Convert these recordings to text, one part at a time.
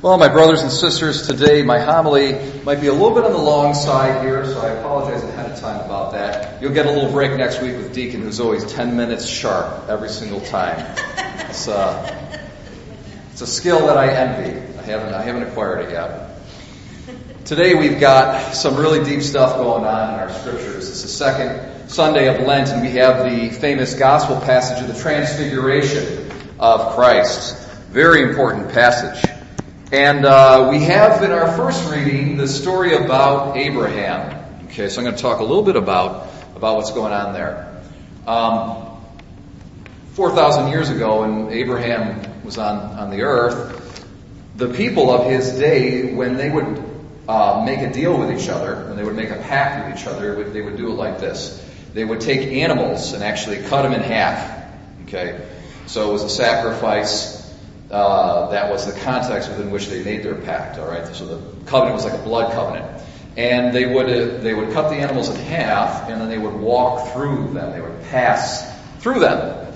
Well, my brothers and sisters, today my homily might be a little bit on the long side here, so I apologize ahead of time about that. You'll get a little break next week with Deacon, who's always 10 minutes sharp every single time. It's, uh, it's a skill that I envy. I haven't, I haven't acquired it yet. Today we've got some really deep stuff going on in our scriptures. It's the second Sunday of Lent, and we have the famous gospel passage of the Transfiguration of Christ. Very important passage. And uh, we have in our first reading the story about Abraham. Okay, so I'm going to talk a little bit about about what's going on there. Um, Four thousand years ago, when Abraham was on on the earth, the people of his day, when they would uh, make a deal with each other, when they would make a pact with each other, they would do it like this: they would take animals and actually cut them in half. Okay, so it was a sacrifice uh, that was the context within which they made their pact. All right, so the covenant was like a blood covenant, and they would uh, they would cut the animals in half, and then they would walk through them. They would pass through them,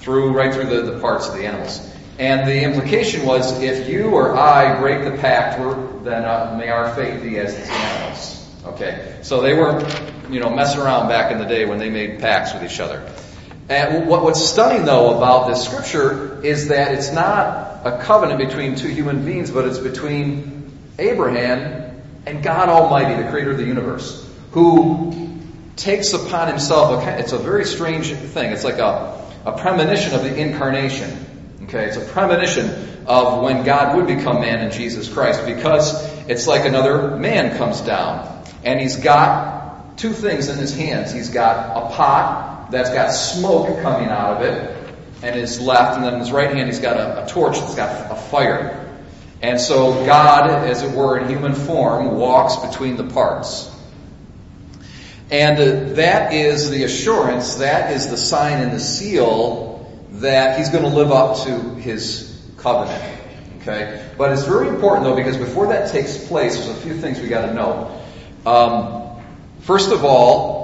through right through the, the parts of the animals. And the implication was, if you or I break the pact, then uh, may our fate be as these animals. Okay, so they were, you know, messing around back in the day when they made pacts with each other. And what, what's stunning though about this scripture is that it's not a covenant between two human beings, but it's between Abraham and God Almighty, the creator of the universe, who takes upon himself, a, it's a very strange thing. It's like a, a premonition of the incarnation. Okay, it's a premonition of when God would become man in Jesus Christ because it's like another man comes down and he's got two things in his hands. He's got a pot that's got smoke coming out of it, and his left, and then his right hand he's got a, a torch that's got a fire. And so God, as it were, in human form, walks between the parts. And uh, that is the assurance, that is the sign and the seal that he's going to live up to his covenant. Okay? But it's very important though, because before that takes place, there's a few things we got to know. Um, first of all,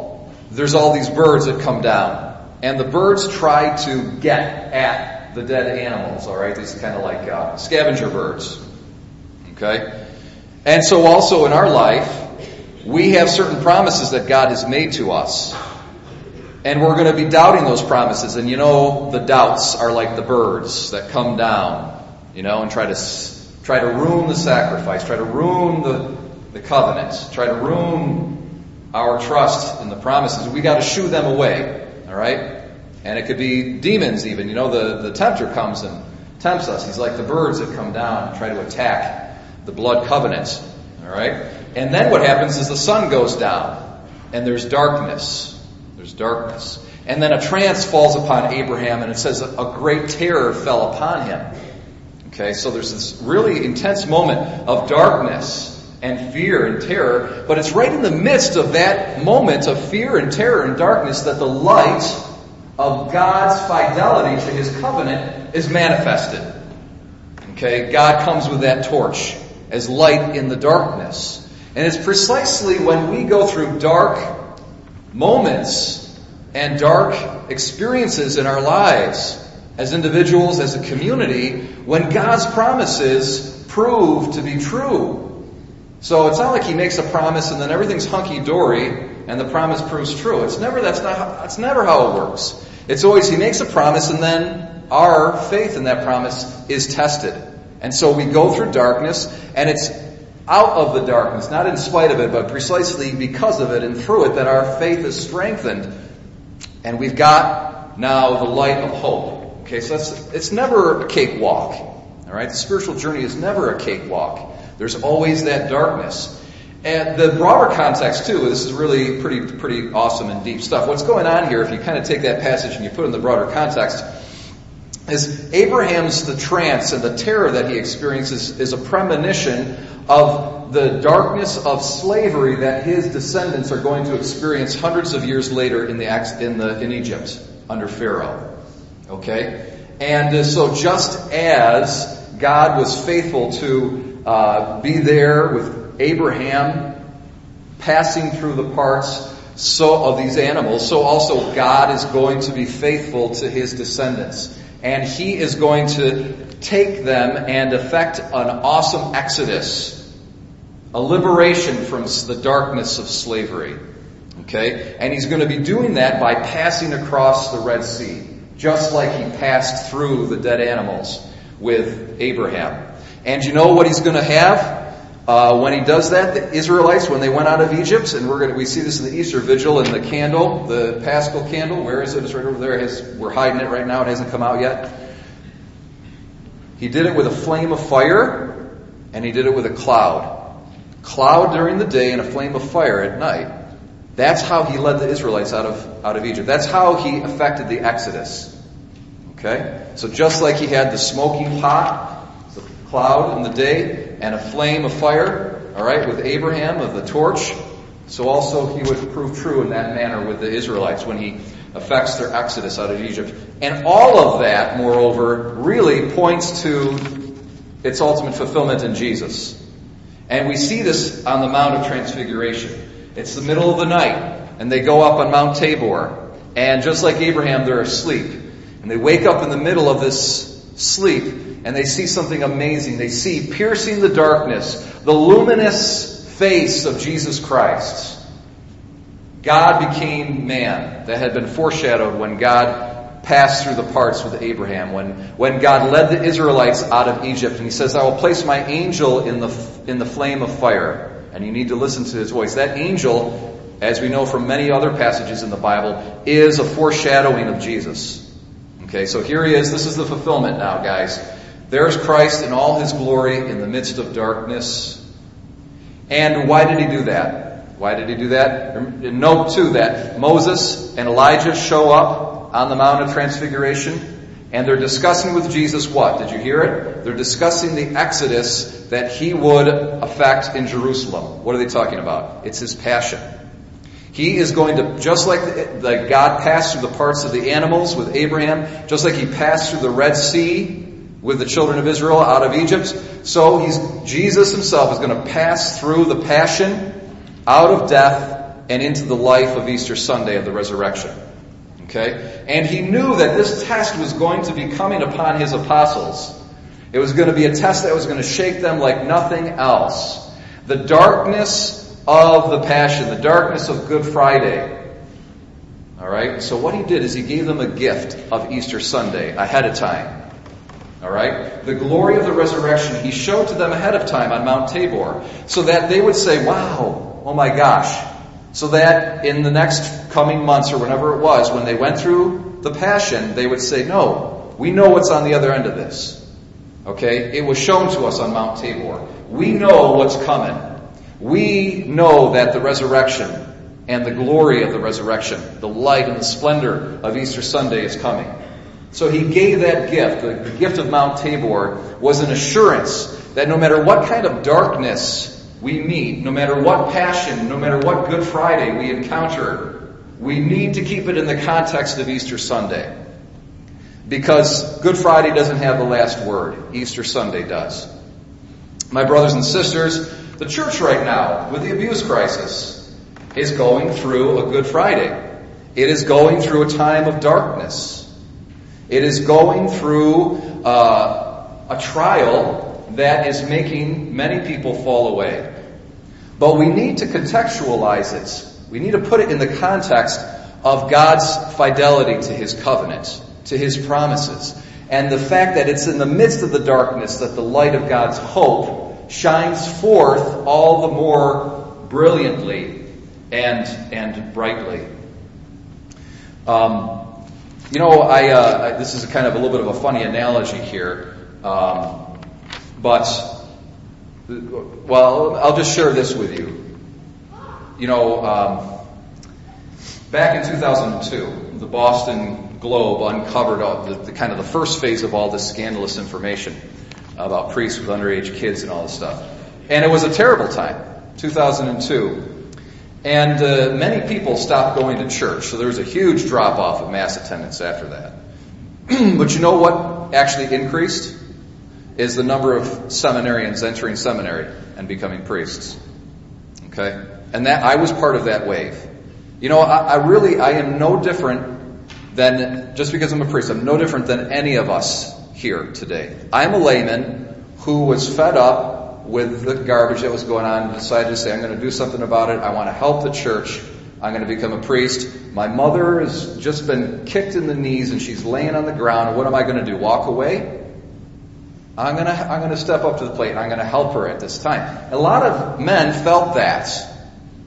there's all these birds that come down. And the birds try to get at the dead animals, alright? These are kind of like uh, scavenger birds. Okay? And so also in our life, we have certain promises that God has made to us. And we're going to be doubting those promises. And you know, the doubts are like the birds that come down, you know, and try to, try to ruin the sacrifice, try to ruin the, the covenant, try to ruin our trust in the promises, we got to shoo them away. All right? And it could be demons even. You know, the, the tempter comes and tempts us. He's like the birds that come down and try to attack the blood covenant. All right? And then what happens is the sun goes down and there's darkness. There's darkness. And then a trance falls upon Abraham and it says a great terror fell upon him. Okay, so there's this really intense moment of darkness and fear and terror, but it's right in the midst of that moment of fear and terror and darkness that the light of God's fidelity to his covenant is manifested. Okay, God comes with that torch as light in the darkness. And it's precisely when we go through dark moments and dark experiences in our lives as individuals, as a community, when God's promises prove to be true. So it's not like he makes a promise and then everything's hunky dory and the promise proves true. It's never that's not how, that's never how it works. It's always he makes a promise and then our faith in that promise is tested. And so we go through darkness and it's out of the darkness, not in spite of it, but precisely because of it and through it that our faith is strengthened. And we've got now the light of hope. Okay, so it's never a cakewalk. All right, the spiritual journey is never a cakewalk. There's always that darkness. And the broader context too, this is really pretty, pretty awesome and deep stuff. What's going on here, if you kind of take that passage and you put it in the broader context, is Abraham's the trance and the terror that he experiences is a premonition of the darkness of slavery that his descendants are going to experience hundreds of years later in the in the in Egypt under Pharaoh. Okay, and uh, so just as God was faithful to uh, be there with Abraham passing through the parts so of these animals, so also God is going to be faithful to his descendants. and he is going to take them and effect an awesome exodus, a liberation from the darkness of slavery. Okay? And he's going to be doing that by passing across the Red Sea, just like he passed through the dead animals with Abraham. And you know what he's going to have? Uh, when he does that, the Israelites, when they went out of Egypt, and we're going to, we see this in the Easter Vigil in the candle, the Paschal candle. Where is it? It's right over there. Has, we're hiding it right now. It hasn't come out yet. He did it with a flame of fire, and he did it with a cloud. Cloud during the day and a flame of fire at night. That's how he led the Israelites out of, out of Egypt. That's how he effected the Exodus. Okay? So just like he had the smoking pot, cloud in the day, and a flame of fire, alright, with Abraham of the torch, so also he would prove true in that manner with the Israelites when he affects their exodus out of Egypt. And all of that, moreover, really points to its ultimate fulfillment in Jesus. And we see this on the Mount of Transfiguration. It's the middle of the night, and they go up on Mount Tabor. And just like Abraham, they're asleep. And they wake up in the middle of this sleep, and they see something amazing. They see, piercing the darkness, the luminous face of Jesus Christ. God became man that had been foreshadowed when God passed through the parts with Abraham, when, when God led the Israelites out of Egypt. And he says, I will place my angel in the, in the flame of fire. And you need to listen to his voice. That angel, as we know from many other passages in the Bible, is a foreshadowing of Jesus. Okay, so here he is. This is the fulfillment now, guys. There's Christ in all his glory in the midst of darkness. And why did he do that? Why did he do that? Note too that Moses and Elijah show up on the Mount of Transfiguration and they're discussing with Jesus what? Did you hear it? They're discussing the exodus that he would effect in Jerusalem. What are they talking about? It's his passion. He is going to, just like the, the God passed through the parts of the animals with Abraham, just like he passed through the Red Sea with the children of Israel out of Egypt, so he's, Jesus himself is going to pass through the passion out of death and into the life of Easter Sunday of the resurrection. Okay? And he knew that this test was going to be coming upon his apostles. It was going to be a test that was going to shake them like nothing else. The darkness of the Passion, the darkness of Good Friday. Alright? So what he did is he gave them a gift of Easter Sunday ahead of time. Alright? The glory of the resurrection he showed to them ahead of time on Mount Tabor so that they would say, wow, oh my gosh. So that in the next coming months or whenever it was, when they went through the passion, they would say, no, we know what's on the other end of this. Okay? It was shown to us on Mount Tabor. We know what's coming. We know that the resurrection and the glory of the resurrection, the light and the splendor of Easter Sunday is coming. So he gave that gift. The gift of Mount Tabor was an assurance that no matter what kind of darkness we meet, no matter what passion, no matter what Good Friday we encounter, we need to keep it in the context of Easter Sunday. Because Good Friday doesn't have the last word. Easter Sunday does. My brothers and sisters, the church right now, with the abuse crisis, is going through a Good Friday. It is going through a time of darkness. It is going through uh, a trial that is making many people fall away. But we need to contextualize it. We need to put it in the context of God's fidelity to His covenant, to His promises, and the fact that it's in the midst of the darkness that the light of God's hope shines forth all the more brilliantly and, and brightly. Um, you know, I, uh, this is kind of a little bit of a funny analogy here. Um, but, well, I'll just share this with you. You know, um, back in 2002, the Boston Globe uncovered all the, the, kind of the first phase of all this scandalous information about priests with underage kids and all this stuff. And it was a terrible time, 2002. And uh, many people stopped going to church, so there was a huge drop off of mass attendance after that. but you know what actually increased? is the number of seminarians entering seminary and becoming priests. Okay? And that, I was part of that wave. You know, I, I really, I am no different then just because I'm a priest, I'm no different than any of us here today. I'm a layman who was fed up with the garbage that was going on and decided to say, I'm going to do something about it. I want to help the church. I'm going to become a priest. My mother has just been kicked in the knees and she's laying on the ground. What am I going to do? Walk away? I'm going to, I'm going to step up to the plate and I'm going to help her at this time. A lot of men felt that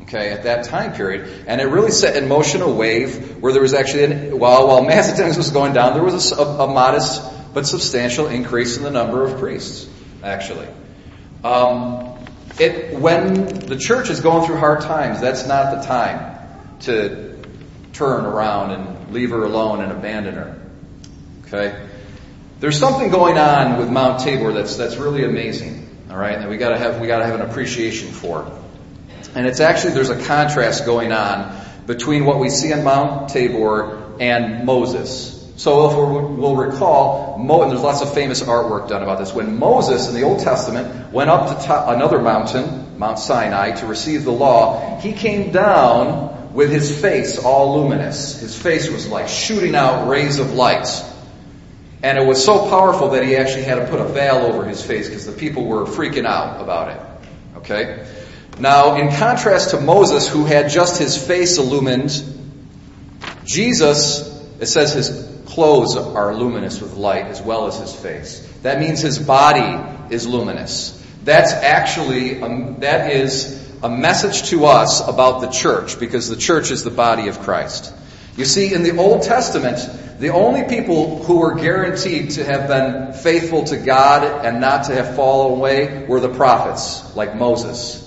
okay, at that time period. And it really set in motion a wave where there was actually, an, while, while mass attendance was going down, there was a, a, modest but substantial increase in the number of priests, actually. Um, it, when the church is going through hard times, that's not the time to turn around and leave her alone and abandon her. Okay? There's something going on with Mount Tabor that's, that's really amazing. All right? And we gotta have, we gotta have an appreciation for. And it's actually, there's a contrast going on between what we see on Mount Tabor and Moses. So if we'll recall, and there's lots of famous artwork done about this, when Moses in the Old Testament went up to top, another mountain, Mount Sinai, to receive the law, he came down with his face all luminous. His face was like shooting out rays of light. And it was so powerful that he actually had to put a veil over his face because the people were freaking out about it. Okay? Now, in contrast to Moses, who had just his face illumined, Jesus, it says his clothes are luminous with light as well as his face. That means his body is luminous. That's actually, a, that is a message to us about the church because the church is the body of Christ. You see, in the Old Testament, the only people who were guaranteed to have been faithful to God and not to have fallen away were the prophets, like Moses.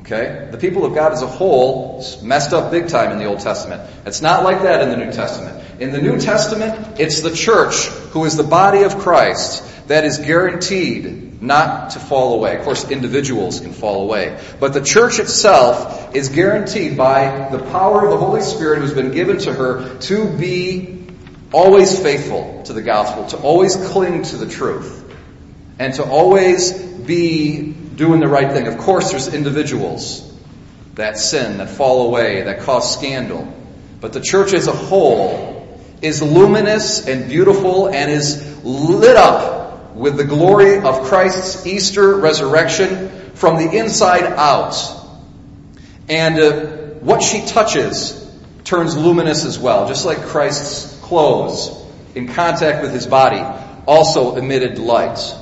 Okay? The people of God as a whole messed up big time in the Old Testament. It's not like that in the New Testament. In the New Testament, it's the church who is the body of Christ that is guaranteed not to fall away. Of course, individuals can fall away. But the church itself is guaranteed by the power of the Holy Spirit who's been given to her to be always faithful to the gospel, to always cling to the truth, and to always be doing the right thing. Of course, there's individuals that sin, that fall away, that cause scandal. But the church as a whole is luminous and beautiful and is lit up with the glory of Christ's Easter resurrection from the inside out. And uh, what she touches turns luminous as well, just like Christ's clothes in contact with his body also emitted light.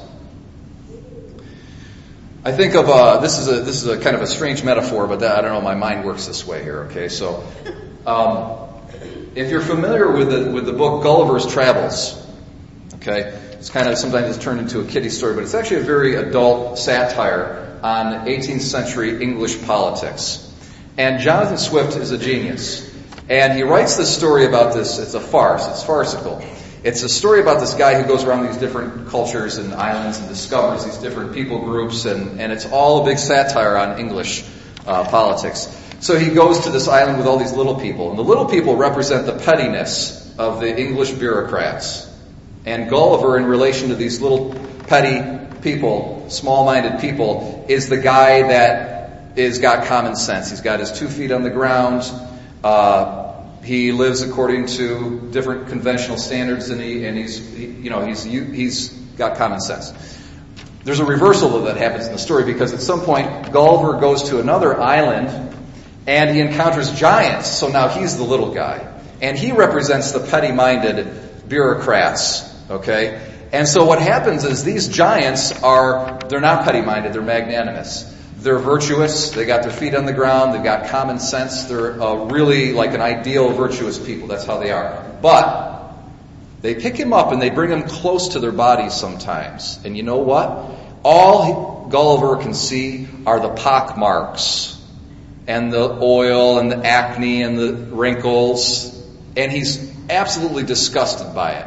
I think of uh, this is a this is a kind of a strange metaphor, but that, I don't know. My mind works this way here. Okay, so um, if you're familiar with the with the book Gulliver's Travels, okay, it's kind of sometimes it's turned into a kiddie story, but it's actually a very adult satire on 18th century English politics. And Jonathan Swift is a genius, and he writes this story about this. It's a farce. It's farcical. It's a story about this guy who goes around these different cultures and islands and discovers these different people groups, and, and it's all a big satire on English uh, politics. So he goes to this island with all these little people, and the little people represent the pettiness of the English bureaucrats. And Gulliver, in relation to these little petty people, small-minded people, is the guy that is got common sense. He's got his two feet on the ground. Uh, he lives according to different conventional standards, and he and he's he, you know he's he's got common sense. There's a reversal of that happens in the story because at some point Gulliver goes to another island and he encounters giants. So now he's the little guy, and he represents the petty-minded bureaucrats. Okay, and so what happens is these giants are they're not petty-minded; they're magnanimous. They're virtuous. They got their feet on the ground. They've got common sense. They're uh, really like an ideal virtuous people. That's how they are. But they pick him up and they bring him close to their bodies sometimes. And you know what? All Gulliver can see are the pock marks and the oil and the acne and the wrinkles. And he's absolutely disgusted by it.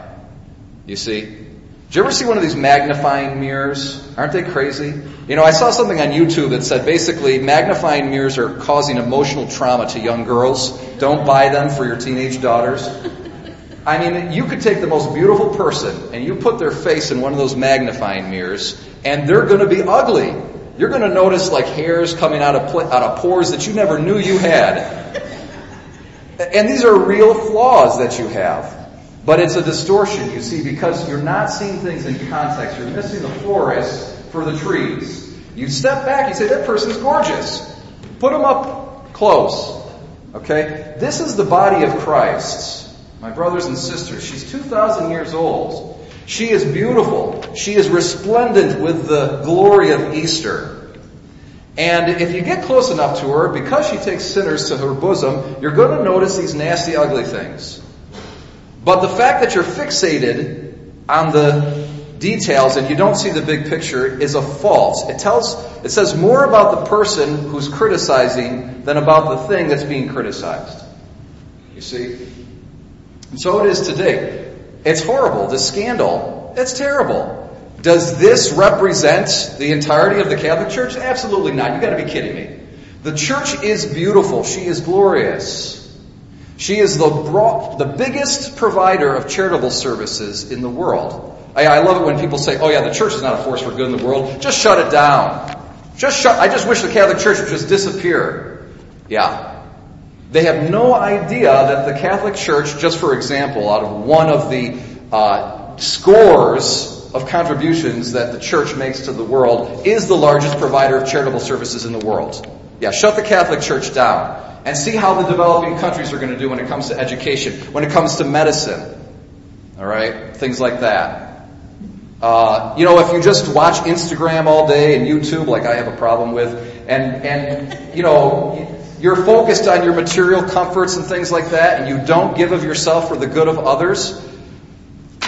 You see? Did you ever see one of these magnifying mirrors? Aren't they crazy? You know, I saw something on YouTube that said basically magnifying mirrors are causing emotional trauma to young girls. Don't buy them for your teenage daughters. I mean, you could take the most beautiful person and you put their face in one of those magnifying mirrors and they're going to be ugly. You're going to notice like hairs coming out of, out of pores that you never knew you had. And these are real flaws that you have. But it's a distortion, you see, because you're not seeing things in context. You're missing the forest for the trees. You step back, you say, that person's gorgeous. Put them up close. Okay? This is the body of Christ. My brothers and sisters, she's 2,000 years old. She is beautiful. She is resplendent with the glory of Easter. And if you get close enough to her, because she takes sinners to her bosom, you're going to notice these nasty, ugly things. But the fact that you're fixated on the details and you don't see the big picture is a false. It tells, it says more about the person who's criticizing than about the thing that's being criticized. You see? And so it is today. It's horrible. The scandal, it's terrible. Does this represent the entirety of the Catholic Church? Absolutely not. You've got to be kidding me. The church is beautiful. She is glorious. She is the, broad, the biggest provider of charitable services in the world. I, I love it when people say, oh yeah, the church is not a force for good in the world. Just shut it down. Just shut, I just wish the Catholic Church would just disappear. Yeah. They have no idea that the Catholic Church, just for example, out of one of the uh, scores of contributions that the church makes to the world, is the largest provider of charitable services in the world. Yeah, shut the Catholic Church down and see how the developing countries are going to do when it comes to education, when it comes to medicine. All right? Things like that. Uh, you know, if you just watch Instagram all day and YouTube, like I have a problem with, and, and, you know, you're focused on your material comforts and things like that, and you don't give of yourself for the good of others,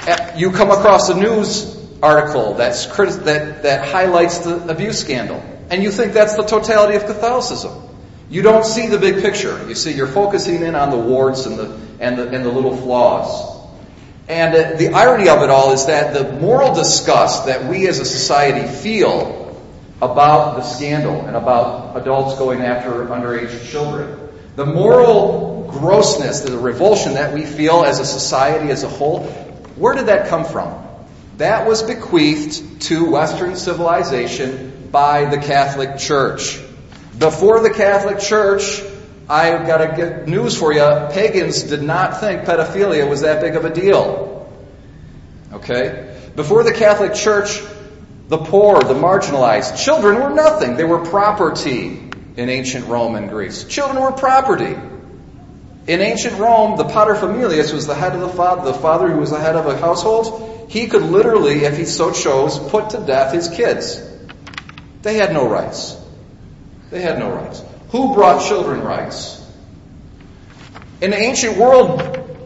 eh, you come across a news article that's that, that highlights the abuse scandal, and you think that's the totality of Catholicism. You don't see the big picture. You see, you're focusing in on the warts and the, and the, and the little flaws. And uh, the irony of it all is that the moral disgust that we as a society feel about the scandal and about adults going after underage children, the moral grossness, the revulsion that we feel as a society as a whole, where did that come from? That was bequeathed to Western civilization by the Catholic Church. Before the Catholic Church, I've got to get news for you. Pagans did not think pedophilia was that big of a deal. Okay? Before the Catholic Church, the poor, the marginalized, children were nothing. They were property in ancient Rome and Greece. Children were property. In ancient Rome, the paterfamilias was the head of the father, the father who was the head of a household. He could literally, if he so chose, put to death his kids. They had no rights. They had no rights. Who brought children rights? In the ancient world,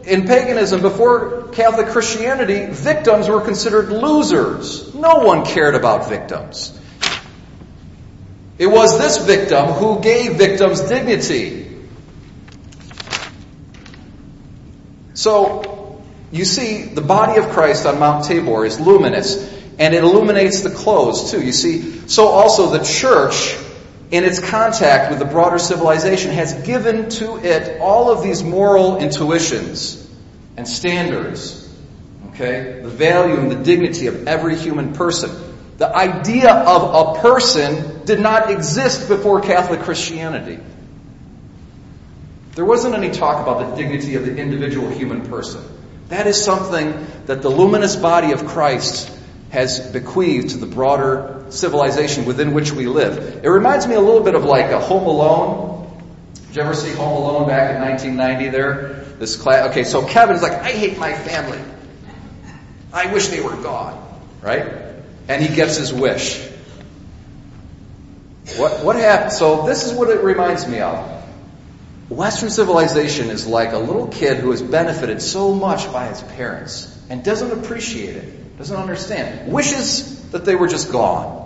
in paganism, before Catholic Christianity, victims were considered losers. No one cared about victims. It was this victim who gave victims dignity. So, you see, the body of Christ on Mount Tabor is luminous, and it illuminates the clothes too. You see, so also the church in its contact with the broader civilization, has given to it all of these moral intuitions and standards. Okay? The value and the dignity of every human person. The idea of a person did not exist before Catholic Christianity. There wasn't any talk about the dignity of the individual human person. That is something that the luminous body of Christ has bequeathed to the broader civilization within which we live. It reminds me a little bit of like a Home Alone. Did you ever see Home Alone back in 1990 there? This class, okay, so Kevin's like, I hate my family. I wish they were gone. Right? And he gets his wish. What, what happened? So this is what it reminds me of. Western civilization is like a little kid who has benefited so much by his parents and doesn't appreciate it doesn't understand. Wishes that they were just gone.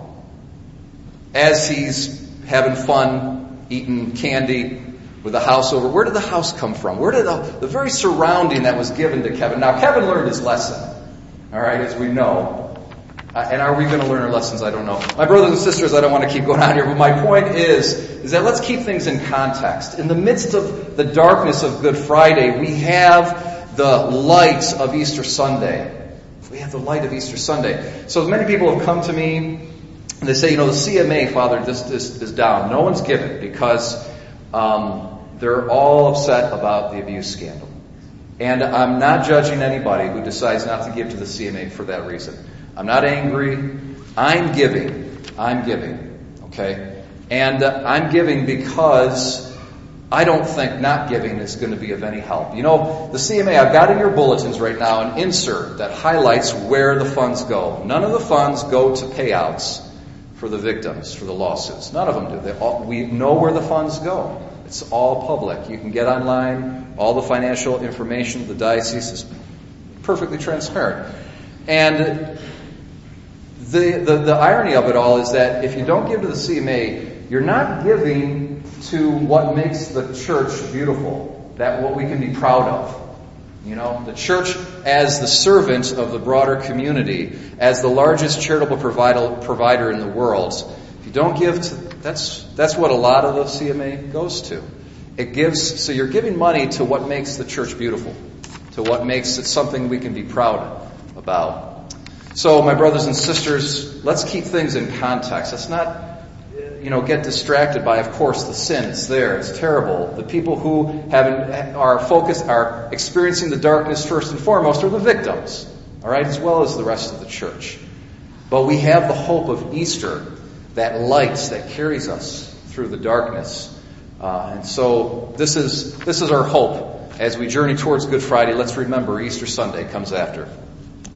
As he's having fun, eating candy with the house over. Where did the house come from? Where did the, the very surrounding that was given to Kevin? Now, Kevin learned his lesson. All right, as we know. Uh, and are we going to learn our lessons? I don't know. My brothers and sisters, I don't want to keep going on here, but my point is, is that let's keep things in context. In the midst of the darkness of Good Friday, we have the light of Easter Sunday. We have the light of Easter Sunday. So many people have come to me and they say, you know, the CMA, Father, this, this is down. No one's given because um, they're all upset about the abuse scandal. And I'm not judging anybody who decides not to give to the CMA for that reason. I'm not angry. I'm giving. I'm giving. Okay? And I'm giving because I don't think not giving is going to be of any help. You know, the CMA, I've got in your bulletins right now an insert that highlights where the funds go. None of the funds go to payouts for the victims, for the lawsuits. None of them do. All, we know where the funds go. It's all public. You can get online. All the financial information of the diocese is perfectly transparent. And the, the, the irony of it all is that if you don't give to the CMA, you're not giving to what makes the church beautiful, that what we can be proud of. You know, the church as the servant of the broader community, as the largest charitable provider, provider in the world. You don't give to that's, that's what a lot of the CMA goes to. It gives, so you're giving money to what makes the church beautiful, to what makes it something we can be proud about. So, my brothers and sisters, let's keep things in context. Let's not, you know, get distracted by, of course, the sin. It's there. It's terrible. The people who have, are focused, are experiencing the darkness first and foremost are the victims, all right, as well as the rest of the church. But we have the hope of Easter that light that carries us through the darkness. Uh, and so this is, this is our hope as we journey towards Good Friday. Let's remember Easter Sunday comes after.